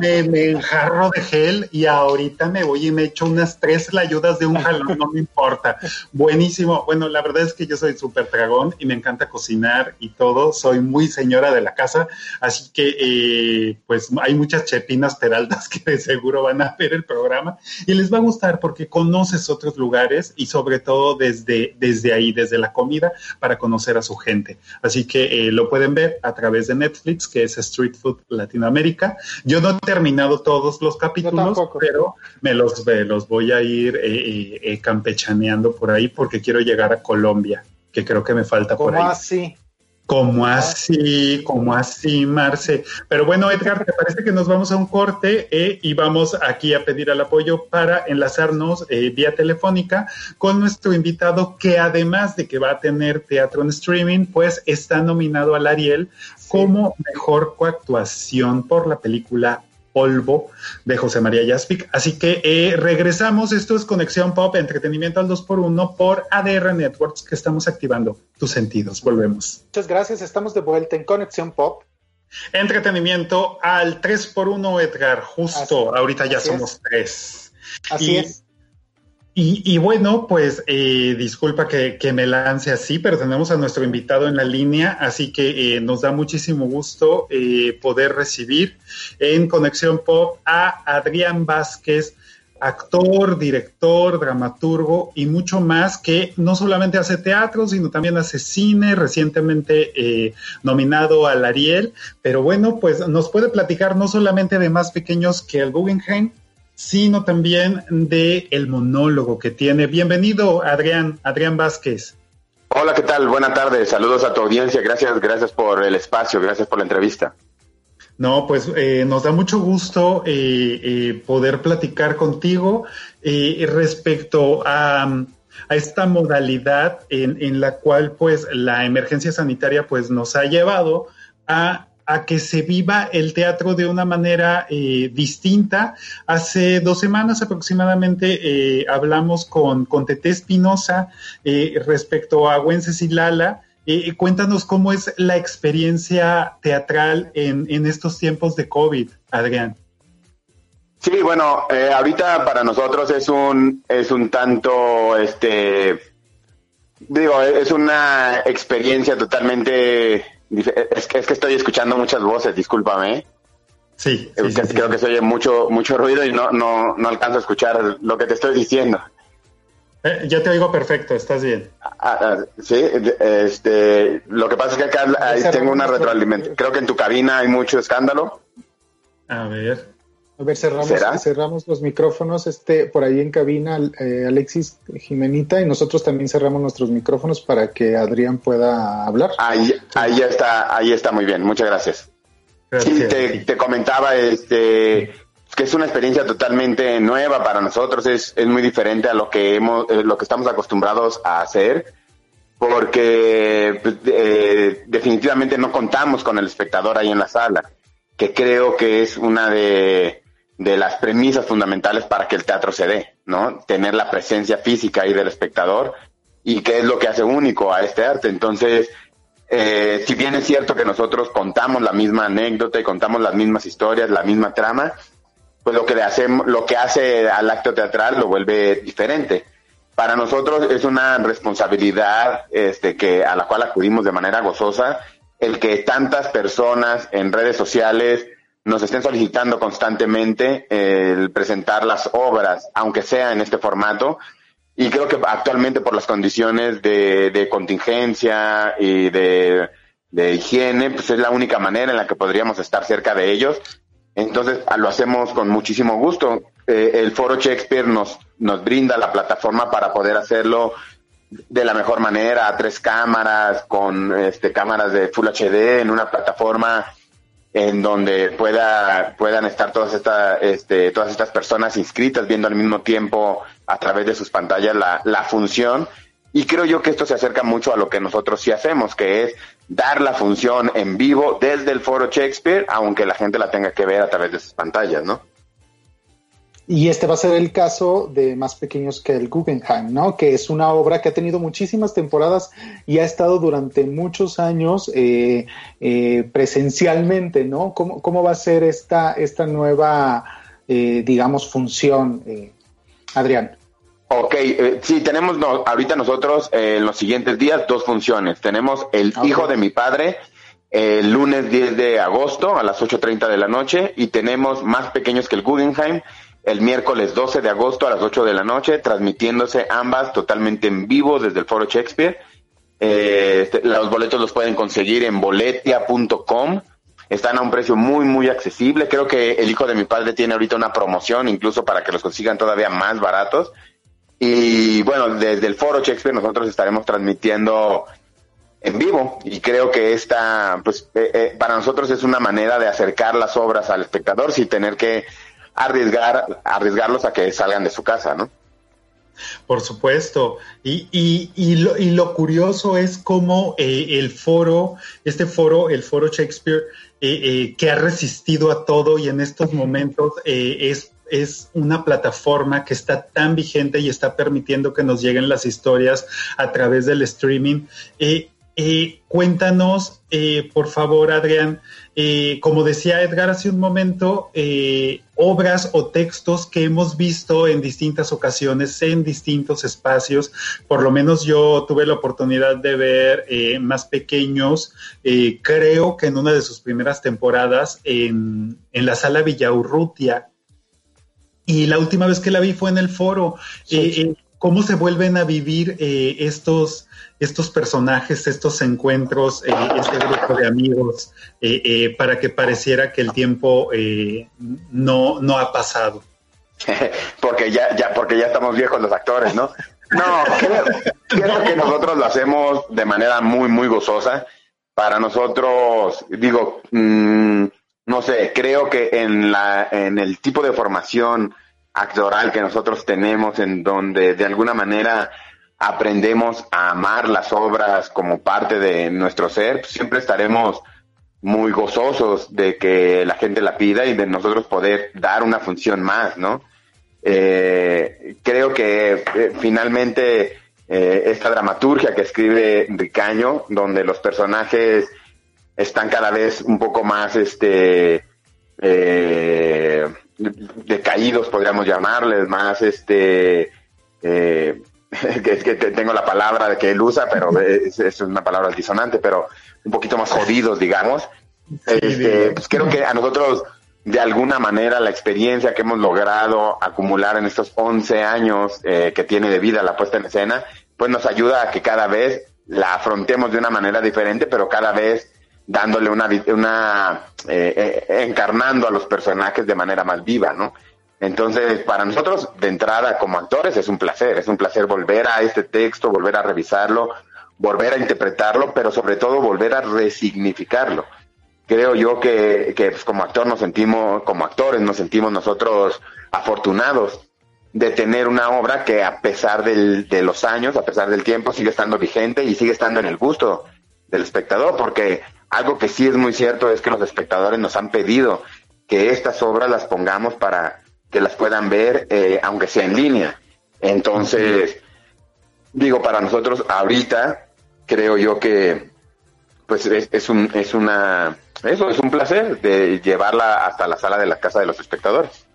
me, me, enjarro de gel y ahorita me voy y me echo unas tres layudas de un jalón, no me importa. Buenísimo. Bueno, la verdad es que yo soy súper dragón y me encanta cocinar y todo. Soy muy señora de la casa, así que eh, pues hay muchas chepinas peraltas que de seguro van a ver el programa y les va a gustar porque conoces otros lugares y sobre todo desde, desde ahí, desde la comida, para conocer a su gente. Así que eh, lo pueden ver a través de Netflix que es Street Food Latinoamérica. Yo no he terminado todos los capítulos, pero me los, los voy a ir eh, eh, eh, campechaneando por ahí porque quiero llegar a Colombia, que creo que me falta por ahí. así? Como así, como así, Marce. Pero bueno, Edgar, ¿te parece que nos vamos a un corte eh, y vamos aquí a pedir el apoyo para enlazarnos eh, vía telefónica con nuestro invitado que además de que va a tener teatro en streaming, pues está nominado al Ariel como mejor coactuación por la película Polvo de José María Yaspic. Así que eh, regresamos. Esto es Conexión Pop, entretenimiento al 2x1 por ADR Networks que estamos activando tus sentidos. Volvemos. Muchas gracias. Estamos de vuelta en Conexión Pop. Entretenimiento al 3x1, Edgar. Justo. Ahorita ya somos tres. Así es. Y, bueno, pues eh, disculpa que, me lance así, pero tenemos a nuestro invitado en la línea, así que eh, nos da muchísimo gusto eh, poder recibir en Conexión Pop a Adrián Vázquez, actor, director, dramaturgo y mucho más, que no solamente hace teatro, sino también hace cine, recientemente nominado al Ariel, pero bueno, pues nos puede platicar no solamente de más pequeños que el Guggenheim, sino también de el monólogo que tiene. Bienvenido, Adrián, Adrián Vázquez. Hola, ¿qué tal? Buenas tardes, saludos a tu audiencia, gracias, gracias por el espacio, gracias por la entrevista. No, pues eh, nos da mucho gusto eh, eh, poder platicar contigo respecto a, a, esta modalidad en, en, la cual pues la emergencia sanitaria pues nos ha llevado a a que se viva el teatro de una manera eh, distinta. Hace dos semanas aproximadamente eh, hablamos con, con Tete Espinosa eh, respecto a y Lala. cuéntanos cómo es la experiencia teatral en, en estos tiempos de COVID, Adrián. Sí, bueno, ahorita para nosotros es un, es un tanto, este, digo, es una experiencia totalmente es que, es que estoy escuchando muchas voces, discúlpame. Sí, creo que se oye mucho, mucho ruido y no, no, no alcanzo a escuchar lo que te estoy diciendo. Eh, yo te oigo perfecto, estás bien. Ah, ah, sí, este, lo que pasa es que acá tengo una retroalimentación. Creo que en tu cabina hay mucho escándalo. A ver. A ver, cerramos, cerramos los micrófonos este, por ahí en cabina, eh, Alexis Jimenita, y nosotros también cerramos nuestros micrófonos para que Adrián pueda hablar. Ahí, ahí está, ahí está muy bien, muchas gracias. te, comentaba este que es una experiencia totalmente nueva para nosotros, es, es muy diferente a lo que hemos, eh, lo que estamos acostumbrados a hacer, porque pues, eh, definitivamente no contamos con el espectador ahí en la sala, que creo que es una de de las premisas fundamentales para que el teatro se dé, ¿no? Tener la presencia física ahí del espectador y qué es lo que hace único a este arte. Entonces, eh, si bien es cierto que nosotros contamos la misma anécdota y contamos las mismas historias, la misma trama, pues lo que hacemos, lo que hace al acto teatral lo vuelve diferente. Para nosotros es una responsabilidad este, que, a la cual acudimos de manera gozosa el que tantas personas en redes sociales, nos estén solicitando constantemente el presentar las obras, aunque sea en este formato. Y creo que actualmente por las condiciones de, contingencia y de, higiene, pues es la única manera en la que podríamos estar cerca de ellos. Entonces lo hacemos con muchísimo gusto. eh, el Foro Shakespeare nos, nos brinda la plataforma para poder hacerlo de la mejor manera, a tres cámaras, con este, cámaras de Full HD, en una plataforma en donde pueda, puedan estar todas, estas este, todas estas personas inscritas viendo al mismo tiempo a través de sus pantallas la, la función. Y creo yo que esto se acerca mucho a lo que nosotros sí hacemos, que es dar la función en vivo desde el foro Shakespeare, aunque la gente la tenga que ver a través de sus pantallas, ¿no? Y este va a ser el caso de Más Pequeños que el Guggenheim, ¿no? Que es una obra que ha tenido muchísimas temporadas y ha estado durante muchos años eh, eh, presencialmente, ¿no? ¿Cómo, ¿Cómo, va a ser esta, esta nueva, eh, digamos, función, Adrián? Ok, sí, tenemos ahorita nosotros en los siguientes días dos funciones. Tenemos El Hijo de mi Padre, el lunes 10 de agosto a las 8.30 de la noche y tenemos Más Pequeños que el Guggenheim el miércoles 12 de agosto a las 8 de la noche, transmitiéndose ambas totalmente en vivo desde el Foro Shakespeare. Eh, este, los boletos los pueden conseguir en boletia.com. Están a un precio muy, muy accesible. Creo que el hijo de mi padre tiene ahorita una promoción, incluso para que los consigan todavía más baratos. Y bueno, desde el Foro Shakespeare nosotros estaremos transmitiendo en vivo y creo que esta, pues, eh, eh, para nosotros es una manera de acercar las obras al espectador sin tener que arriesgar, arriesgarlos a que salgan de su casa, ¿no? Por supuesto. Y, y, y, lo, y lo, curioso es cómo eh, el foro, este foro, el foro Shakespeare, eh, eh, que ha resistido a todo y en estos momentos es, es una plataforma que está tan vigente y está permitiendo que nos lleguen las historias a través del streaming. Cuéntanos, por favor, Adrián, eh, como decía Edgar hace un momento, eh, obras o textos que hemos visto en distintas ocasiones, en distintos espacios. Por lo menos yo tuve la oportunidad de ver eh, más pequeños, creo que en una de sus primeras temporadas en, en la sala Villaurrutia. Y la última vez que la vi fue en el foro. ¿Cómo se vuelven a vivir estos estos personajes, estos encuentros, eh, este grupo de amigos, eh, eh, para que pareciera que el tiempo no, no ha pasado. porque ya, ya, porque ya estamos viejos los actores, ¿no? No, creo, que nosotros lo hacemos de manera muy, muy gozosa. Para nosotros, digo, mm, no sé, creo que en la, en el tipo de formación actoral que nosotros tenemos, en donde de alguna manera aprendemos a amar las obras como parte de nuestro ser, siempre estaremos muy gozosos de que la gente la pida y de nosotros poder dar una función más, ¿no? Eh, creo que eh, finalmente eh, esta dramaturgia que escribe Ricaño, donde los personajes están cada vez un poco más este decaídos, podríamos llamarles, más este que es que tengo la palabra de que él usa, pero es, una palabra disonante, pero un poquito más jodidos, digamos. Este, pues creo que a nosotros, de alguna manera, la experiencia que hemos logrado acumular en estos 11 años eh, que tiene de vida la puesta en escena, pues nos ayuda a que cada vez la afrontemos de una manera diferente, pero cada vez dándole una, una eh, eh, encarnando a los personajes de manera más viva, ¿no? Entonces, para nosotros, de entrada como actores, es un placer, es un placer volver a este texto, volver a revisarlo, volver a interpretarlo, pero sobre todo volver a resignificarlo. Creo yo que, que pues, como actor nos sentimos, como actores nos sentimos nosotros afortunados de tener una obra que a pesar del, de los años, a pesar del tiempo, sigue estando vigente y sigue estando en el gusto del espectador, porque algo que sí es muy cierto es que los espectadores nos han pedido que estas obras las pongamos para que las puedan ver, eh, aunque sea en línea. Entonces, digo, para nosotros ahorita, creo yo que pues es, un, es una, eso es un placer de llevarla hasta la sala de la casa de los espectadores.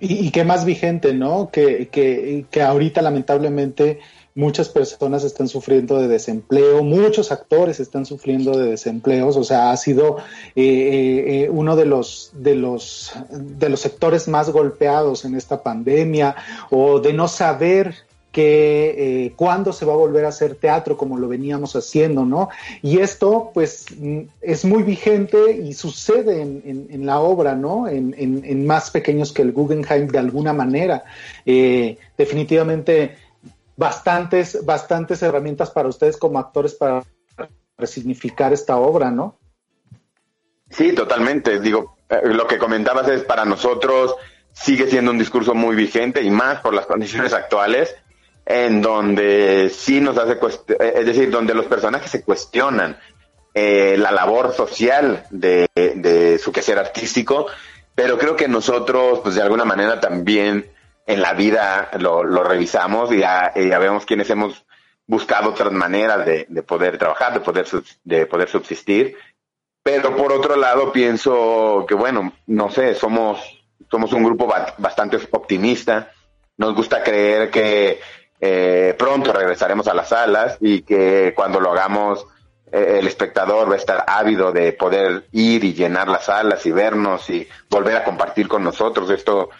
Y, y qué más vigente, ¿no? Que, que, que ahorita lamentablemente muchas personas están sufriendo de desempleo, muchos actores están sufriendo de desempleos, o sea, ha sido eh, eh, eh, uno de los, de, los, de los sectores más golpeados en esta pandemia o de no saber que cuándo se va a volver a hacer teatro como lo veníamos haciendo, ¿no? Y esto, pues, mm, es muy vigente y sucede en, la obra, ¿no? En, más pequeños que el Guggenheim de alguna manera. Definitivamente, bastantes, bastantes herramientas para ustedes como actores para resignificar esta obra, ¿no? Sí, totalmente. Digo, eh, lo que comentabas es para nosotros sigue siendo un discurso muy vigente y más por las condiciones actuales en donde sí nos hace, eh, es decir, donde los personajes se cuestionan eh, la labor social de, su quehacer artístico, pero creo que nosotros, pues de alguna manera también en la vida lo, revisamos y ya, vemos quienes hemos buscado otras maneras de, poder trabajar, de poder, de poder subsistir. Pero por otro lado, pienso que, bueno, no sé, somos, somos un grupo bastante optimista. Nos gusta creer que eh, pronto regresaremos a las salas y que cuando lo hagamos eh, el espectador va a estar ávido de poder ir y llenar las salas y vernos y volver a compartir con nosotros esto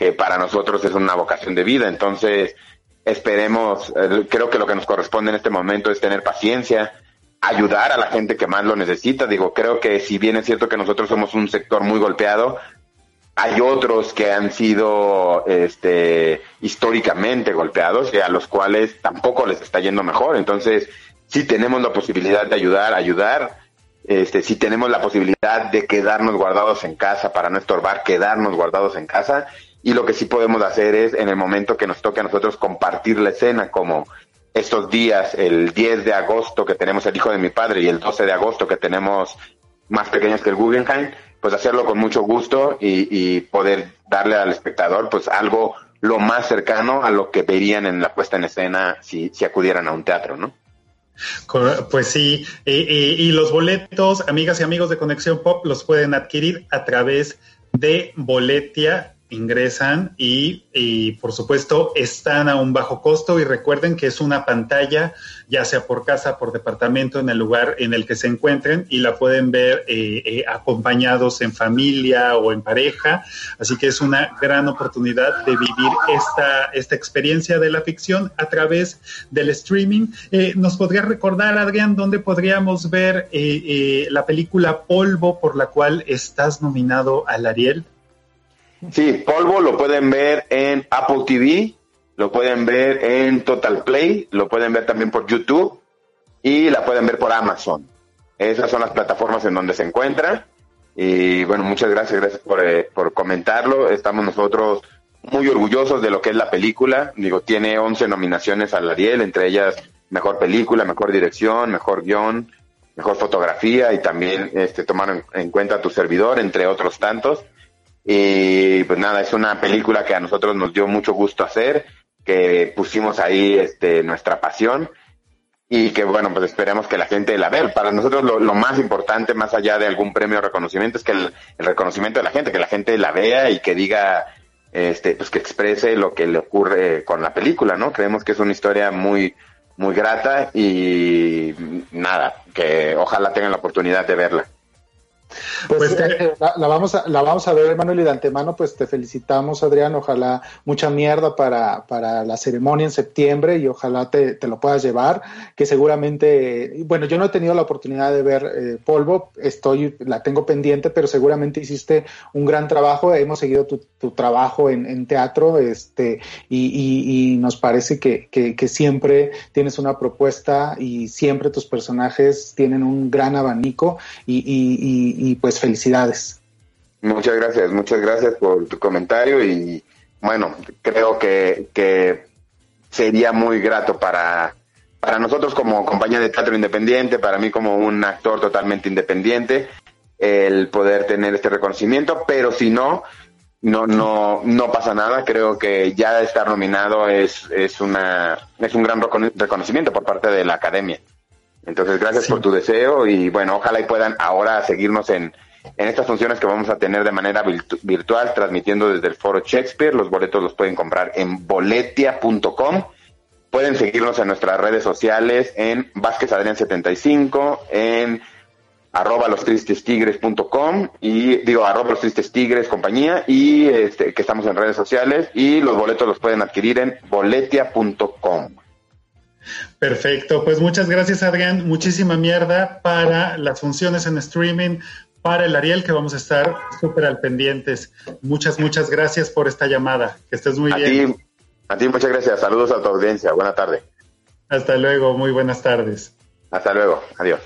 que para nosotros es una vocación de vida. Entonces, esperemos, eh, creo que lo que nos corresponde en este momento es tener paciencia, ayudar a la gente que más lo necesita. Digo, creo que si bien es cierto que nosotros somos un sector muy golpeado, hay otros que han sido este, históricamente golpeados y a los cuales tampoco les está yendo mejor. Entonces, si tenemos la posibilidad de ayudar, ayudar. Este, si tenemos la posibilidad de quedarnos guardados en casa para no estorbar, quedarnos guardados en casa. Y lo que sí podemos hacer es, en el momento que nos toque a nosotros compartir la escena, como estos días, el 10 de agosto que tenemos el hijo de mi padre y el 12 de agosto que tenemos más pequeños que el Guggenheim, pues hacerlo con mucho gusto y, poder darle al espectador pues algo lo más cercano a lo que verían en la puesta en escena si, si acudieran a un teatro, ¿no? Pues sí, y, los boletos, amigas y amigos de Conexión Pop, los pueden adquirir a través de Boletia ingresan y, por supuesto están a un bajo costo y recuerden que es una pantalla ya sea por casa, por departamento, en el lugar en el que se encuentren y la pueden ver eh, eh, acompañados en familia o en pareja. Así que es una gran oportunidad de vivir esta, esta experiencia de la ficción a través del streaming. Eh, ¿Nos podría recordar, Adrián, dónde podríamos ver la película Polvo por la cual estás nominado al Ariel? Sí, Polvo lo pueden ver en Apple TV, lo pueden ver en Total Play, lo pueden ver también por YouTube y la pueden ver por Amazon. Esas son las plataformas en donde se encuentra. Y bueno, muchas gracias, gracias por, eh, por comentarlo. Estamos nosotros muy orgullosos de lo que es la película. Digo, tiene 11 nominaciones al Ariel, entre ellas mejor película, mejor dirección, mejor guion, mejor fotografía y también este, tomar en cuenta tu servidor, entre otros tantos. Y pues nada, es una película que a nosotros nos dio mucho gusto hacer, que pusimos ahí este, nuestra pasión y que bueno, pues esperemos que la gente la vea. Para nosotros lo, más importante, más allá de algún premio o reconocimiento, es que el, reconocimiento de la gente, que la gente la vea y que diga, este, pues que exprese lo que le ocurre con la película, ¿no? Creemos que es una historia muy, muy grata y nada, que ojalá tengan la oportunidad de verla. Pues, pues eh, la, vamos a, la vamos a ver, Manuel, y de antemano, pues te felicitamos, Adrián. Ojalá mucha mierda para, para la ceremonia en septiembre y ojalá te, te, lo puedas llevar. Que seguramente, bueno, yo no he tenido la oportunidad de ver eh, Polvo, estoy, la tengo pendiente, pero seguramente hiciste un gran trabajo. Hemos seguido tu, tu trabajo en, en, teatro, este, y, y, nos parece que, que, que siempre tienes una propuesta y siempre tus personajes tienen un gran abanico y, y y pues felicidades. Muchas gracias, muchas gracias por tu comentario y bueno, creo que, que sería muy grato para, para nosotros como compañía de teatro independiente, para mí como un actor totalmente independiente, el poder tener este reconocimiento, pero si no, no, no, no pasa nada. Creo que ya estar nominado es, es una, es un gran reconocimiento por parte de la academia. Entonces, gracias por tu deseo y bueno, ojalá y puedan ahora seguirnos en, en estas funciones que vamos a tener de manera virtual, transmitiendo desde el foro Shakespeare. Los boletos los pueden comprar en boletia.com. Pueden seguirnos en nuestras redes sociales en Vázquez Adrián 75, en arroba los tristes tigres.com y digo arroba los tristes tigres compañía y este, que estamos en redes sociales y los boletos los pueden adquirir en boletia.com. Perfecto, pues muchas gracias Adrián, muchísima mierda para las funciones en streaming, para el Ariel que vamos a estar súper al pendientes. Muchas, muchas gracias por esta llamada, que estés muy bien. a ti muchas gracias, saludos a tu audiencia, buena tarde. Hasta luego, muy buenas tardes. Hasta luego, adiós.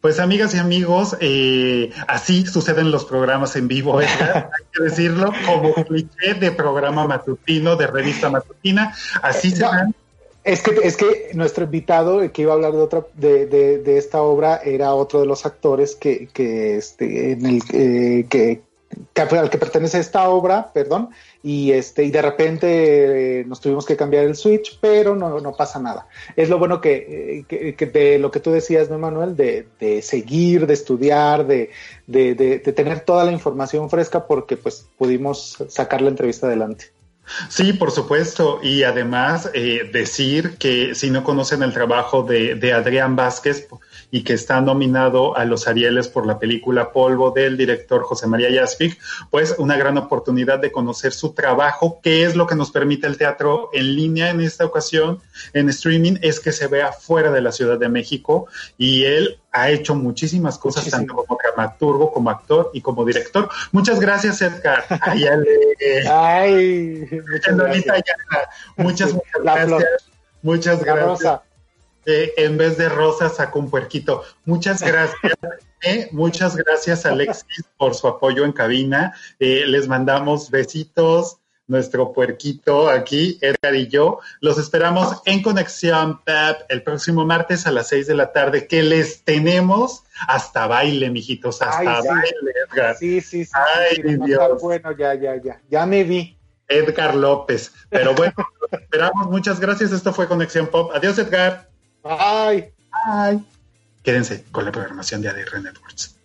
Pues amigas y amigos, eh, así suceden los programas en vivo, hay que decirlo, como cliché de programa matutino, de revista matutina, así se dan. Es que, es que nuestro invitado que iba a hablar de otra de, de, esta obra era otro de los actores que, que este en el eh, que, al que pertenece esta obra, perdón, y este y de repente eh, nos tuvimos que cambiar el switch, pero no, no pasa nada. Es lo bueno que, eh, que, de lo que tú decías, ¿no, Manuel? De, de seguir, de estudiar, de, de, de, tener toda la información fresca porque pues pudimos sacar la entrevista adelante. Sí, por supuesto. Y además eh, decir que si no conocen el trabajo de, de Adrián Vázquez, y que está nominado a los Arieles por la película Polvo del director José María Yaspic, pues una gran oportunidad de conocer su trabajo, qué es lo que nos permite el teatro en línea en esta ocasión, en streaming, es que se vea fuera de la Ciudad de México y él ha hecho muchísimas cosas, tanto como dramaturgo, como actor y como director. Muchas gracias, Edgar. Ay, Ay muchas gracias. Muchas, muchas gracias. Muchas gracias. Eh, en vez de rosa sacó un puerquito. Muchas gracias. Eh, muchas gracias Alexis por su apoyo en cabina. Eh, les mandamos besitos. Nuestro puerquito aquí, Edgar y yo. Los esperamos en Conexión Pep el próximo martes a las seis de la tarde, que les tenemos hasta baile, mijitos, hasta baile, Edgar. Sí, sí, sí. Ay, Dios. Bueno, ya, ya, ya. Ya me vi. Edgar López. Pero bueno, los esperamos. Muchas gracias. Esto fue Conexión Pop. Adiós, Edgar. Bye. Bye. Quédense con la programación de ADR Networks.